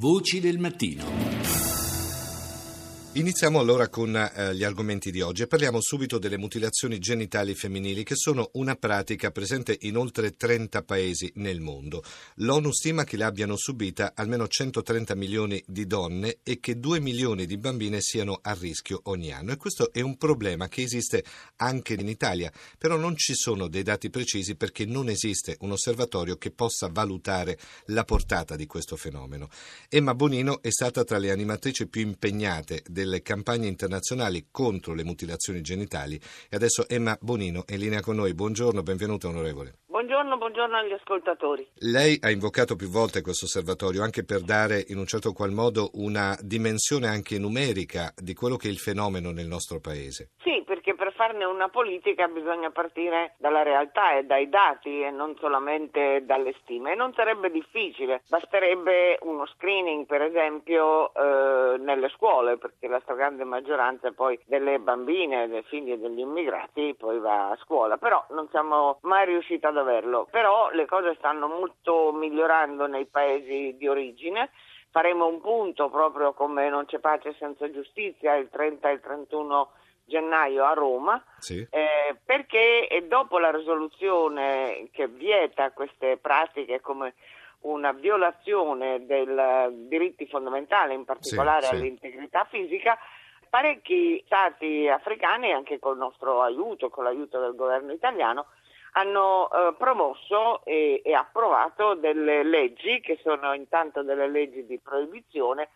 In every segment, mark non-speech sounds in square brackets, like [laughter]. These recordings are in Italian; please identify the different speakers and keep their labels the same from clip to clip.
Speaker 1: Voci del mattino.
Speaker 2: Iniziamo allora con eh, gli argomenti di oggi e parliamo subito delle mutilazioni genitali femminili che sono una pratica presente in oltre 30 paesi nel mondo. L'ONU stima che le abbiano subita almeno 130 milioni di donne e che 2 milioni di bambine siano a rischio ogni anno e questo è un problema che esiste anche in Italia, però non ci sono dei dati precisi perché non esiste un osservatorio che possa valutare la portata di questo fenomeno. Emma Bonino è stata tra le animatrici più impegnate delle campagne internazionali contro le mutilazioni genitali. E adesso Emma Bonino è in linea con noi. Buongiorno, benvenuta onorevole.
Speaker 3: Buongiorno, buongiorno agli ascoltatori.
Speaker 2: Lei ha invocato più volte questo osservatorio anche per dare in un certo qual modo una dimensione anche numerica di quello che è il fenomeno nel nostro paese.
Speaker 3: Sì, farne una politica bisogna partire dalla realtà e dai dati e non solamente dalle stime. Non sarebbe difficile, basterebbe uno screening per esempio eh, nelle scuole, perché la stragrande maggioranza poi delle bambine, dei figli degli immigrati poi va a scuola, però non siamo mai riusciti ad averlo. Però le cose stanno molto migliorando nei paesi di origine faremo un punto proprio come non c'è pace senza giustizia il 30 e il 31 gennaio a Roma,
Speaker 2: sì.
Speaker 3: eh, perché dopo la risoluzione che vieta queste pratiche come una violazione dei diritti fondamentali, in particolare sì, all'integrità fisica, parecchi stati africani, anche col nostro aiuto, con l'aiuto del governo italiano, hanno eh, promosso e, e approvato delle leggi che sono intanto delle leggi di proibizione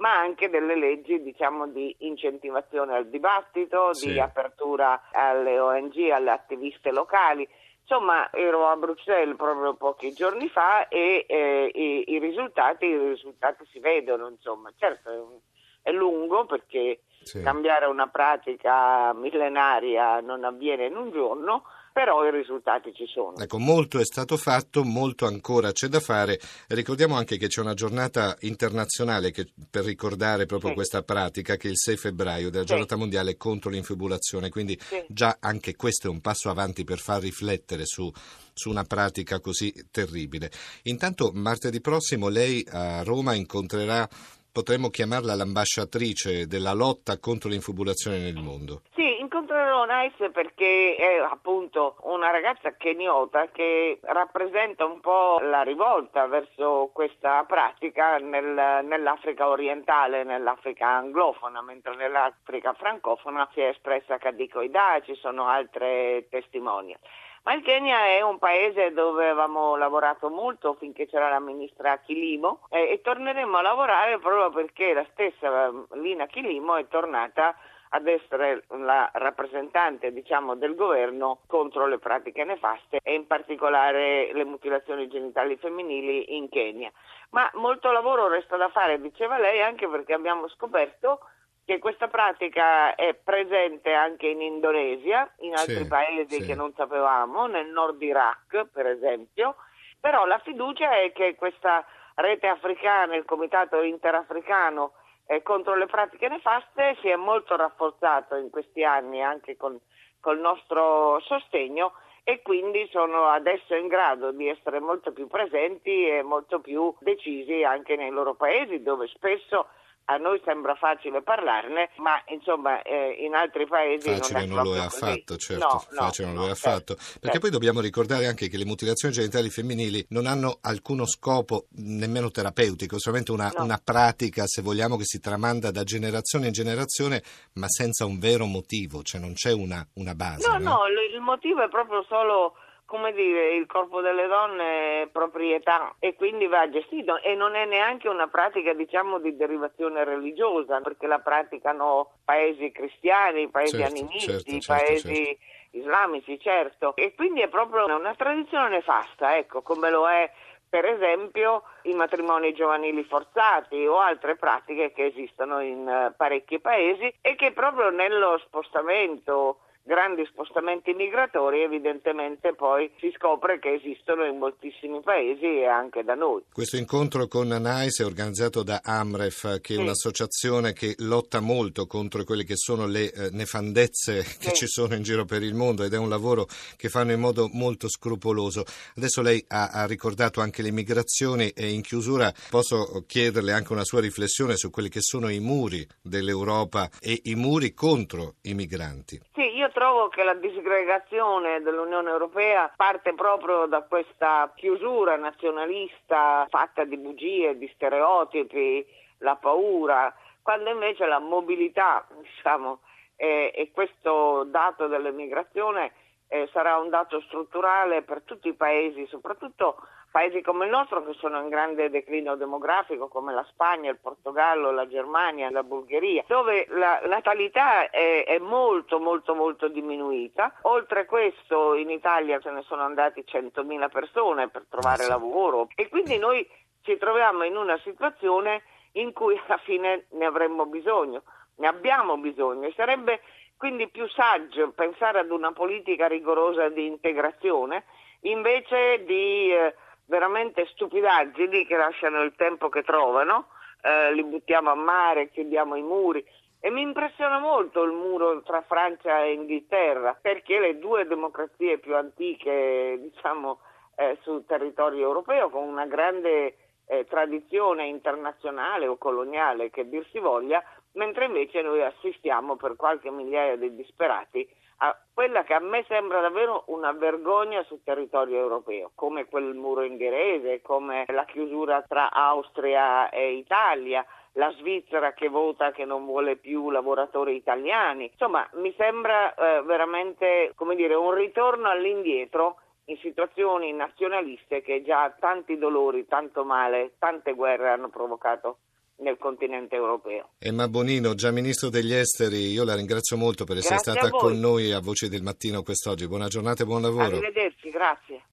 Speaker 3: ma anche delle leggi diciamo, di incentivazione al dibattito, sì. di apertura alle ONG, alle attiviste locali. Insomma, ero a Bruxelles proprio pochi giorni fa e eh, i, i, risultati, i, risultati, si vedono, insomma. Certo è lungo perché sì. cambiare una pratica millenaria non avviene in un giorno, però i risultati ci sono.
Speaker 2: Ecco, molto è stato fatto, molto ancora c'è da fare. Ricordiamo anche che c'è una giornata internazionale che, per ricordare proprio sì. questa pratica, che è il 6 febbraio della giornata sì. mondiale contro l'infibulazione, quindi sì. già anche questo è un passo avanti per far riflettere su, su una pratica così terribile. Intanto martedì prossimo lei a Roma incontrerà potremmo chiamarla l'ambasciatrice della lotta contro l'infibulazione nel mondo.
Speaker 3: Sì, incontrerò Nice perché è appunto una ragazza keniota che rappresenta un po' la rivolta verso questa pratica nel, nell'Africa orientale, nell'Africa anglofona, mentre nell'Africa francofona si è espressa Kadiko Ida, ci sono altre testimoni. Ma il Kenya è un paese dove avevamo lavorato molto finché c'era la ministra Chilimo eh, e torneremo a lavorare proprio perché la stessa eh, Lina Chilimo è tornata ad essere la rappresentante diciamo, del governo contro le pratiche nefaste e in particolare le mutilazioni genitali femminili in Kenya. Ma molto lavoro resta da fare, diceva lei, anche perché abbiamo scoperto che questa pratica è presente anche in Indonesia, in altri sì, paesi sì. che non sapevamo, nel nord Iraq per esempio, però la fiducia è che questa rete africana, il comitato interafricano eh, contro le pratiche nefaste si è molto rafforzato in questi anni anche con, col nostro sostegno e quindi sono adesso in grado di essere molto più presenti e molto più decisi anche nei loro paesi dove spesso a noi sembra facile parlarne, ma insomma eh, in altri paesi
Speaker 2: facile
Speaker 3: non,
Speaker 2: non lo è affatto, certo, no, facile no, non lo è certo, affatto. Perché certo. poi dobbiamo ricordare anche che le mutilazioni genitali femminili non hanno alcuno scopo nemmeno terapeutico, solamente una, no. una pratica, se vogliamo, che si tramanda da generazione in generazione, ma senza un vero motivo, cioè non c'è una, una base.
Speaker 3: No, no, il motivo è proprio solo come dire, il corpo delle donne è proprietà e quindi va gestito e non è neanche una pratica diciamo di derivazione religiosa perché la praticano paesi cristiani, paesi certo, animisti, certo, certo, paesi certo. islamici, certo. E quindi è proprio una tradizione nefasta, ecco, come lo è per esempio i matrimoni giovanili forzati o altre pratiche che esistono in parecchi paesi e che proprio nello spostamento grandi spostamenti migratori evidentemente poi si scopre che esistono in moltissimi paesi e anche da noi.
Speaker 2: Questo incontro con NICE è organizzato da Amref, che è sì. un'associazione che lotta molto contro quelle che sono le eh, nefandezze [laughs] che sì. ci sono in giro per il mondo ed è un lavoro che fanno in modo molto scrupoloso. Adesso lei ha, ha ricordato anche le migrazioni e in chiusura posso chiederle anche una sua riflessione su quelli che sono i muri dell'Europa e i muri contro i migranti.
Speaker 3: Sì, io trovo che la disgregazione dell'Unione Europea parte proprio da questa chiusura nazionalista fatta di bugie, di stereotipi, la paura, quando invece la mobilità, diciamo, e questo dato dell'immigrazione eh, sarà un dato strutturale per tutti i paesi, soprattutto paesi come il nostro che sono in grande declino demografico come la Spagna, il Portogallo, la Germania, la Bulgaria, dove la natalità è, è molto molto molto diminuita. Oltre a questo in Italia se ne sono andati 100.000 persone per trovare lavoro. E quindi noi ci troviamo in una situazione in cui alla fine ne avremmo bisogno, ne abbiamo bisogno e sarebbe quindi più saggio pensare ad una politica rigorosa di integrazione invece di eh, veramente stupidaggini che lasciano il tempo che trovano, eh, li buttiamo a mare, chiudiamo i muri. E mi impressiona molto il muro tra Francia e Inghilterra, perché le due democrazie più antiche, diciamo, eh, sul territorio europeo, con una grande eh, tradizione internazionale o coloniale che dir si voglia, mentre invece noi assistiamo per qualche migliaia di disperati a quella che a me sembra davvero una vergogna sul territorio europeo, come quel muro ungherese, come la chiusura tra Austria e Italia, la Svizzera che vota che non vuole più lavoratori italiani. Insomma, mi sembra eh, veramente come dire, un ritorno all'indietro in situazioni nazionaliste che già tanti dolori, tanto male, tante guerre hanno provocato nel continente europeo.
Speaker 2: Emma Bonino, già Ministro degli Esteri, io la ringrazio molto per essere grazie stata con noi a Voce del Mattino quest'oggi. Buona giornata e buon lavoro.
Speaker 3: Arrivederci, grazie.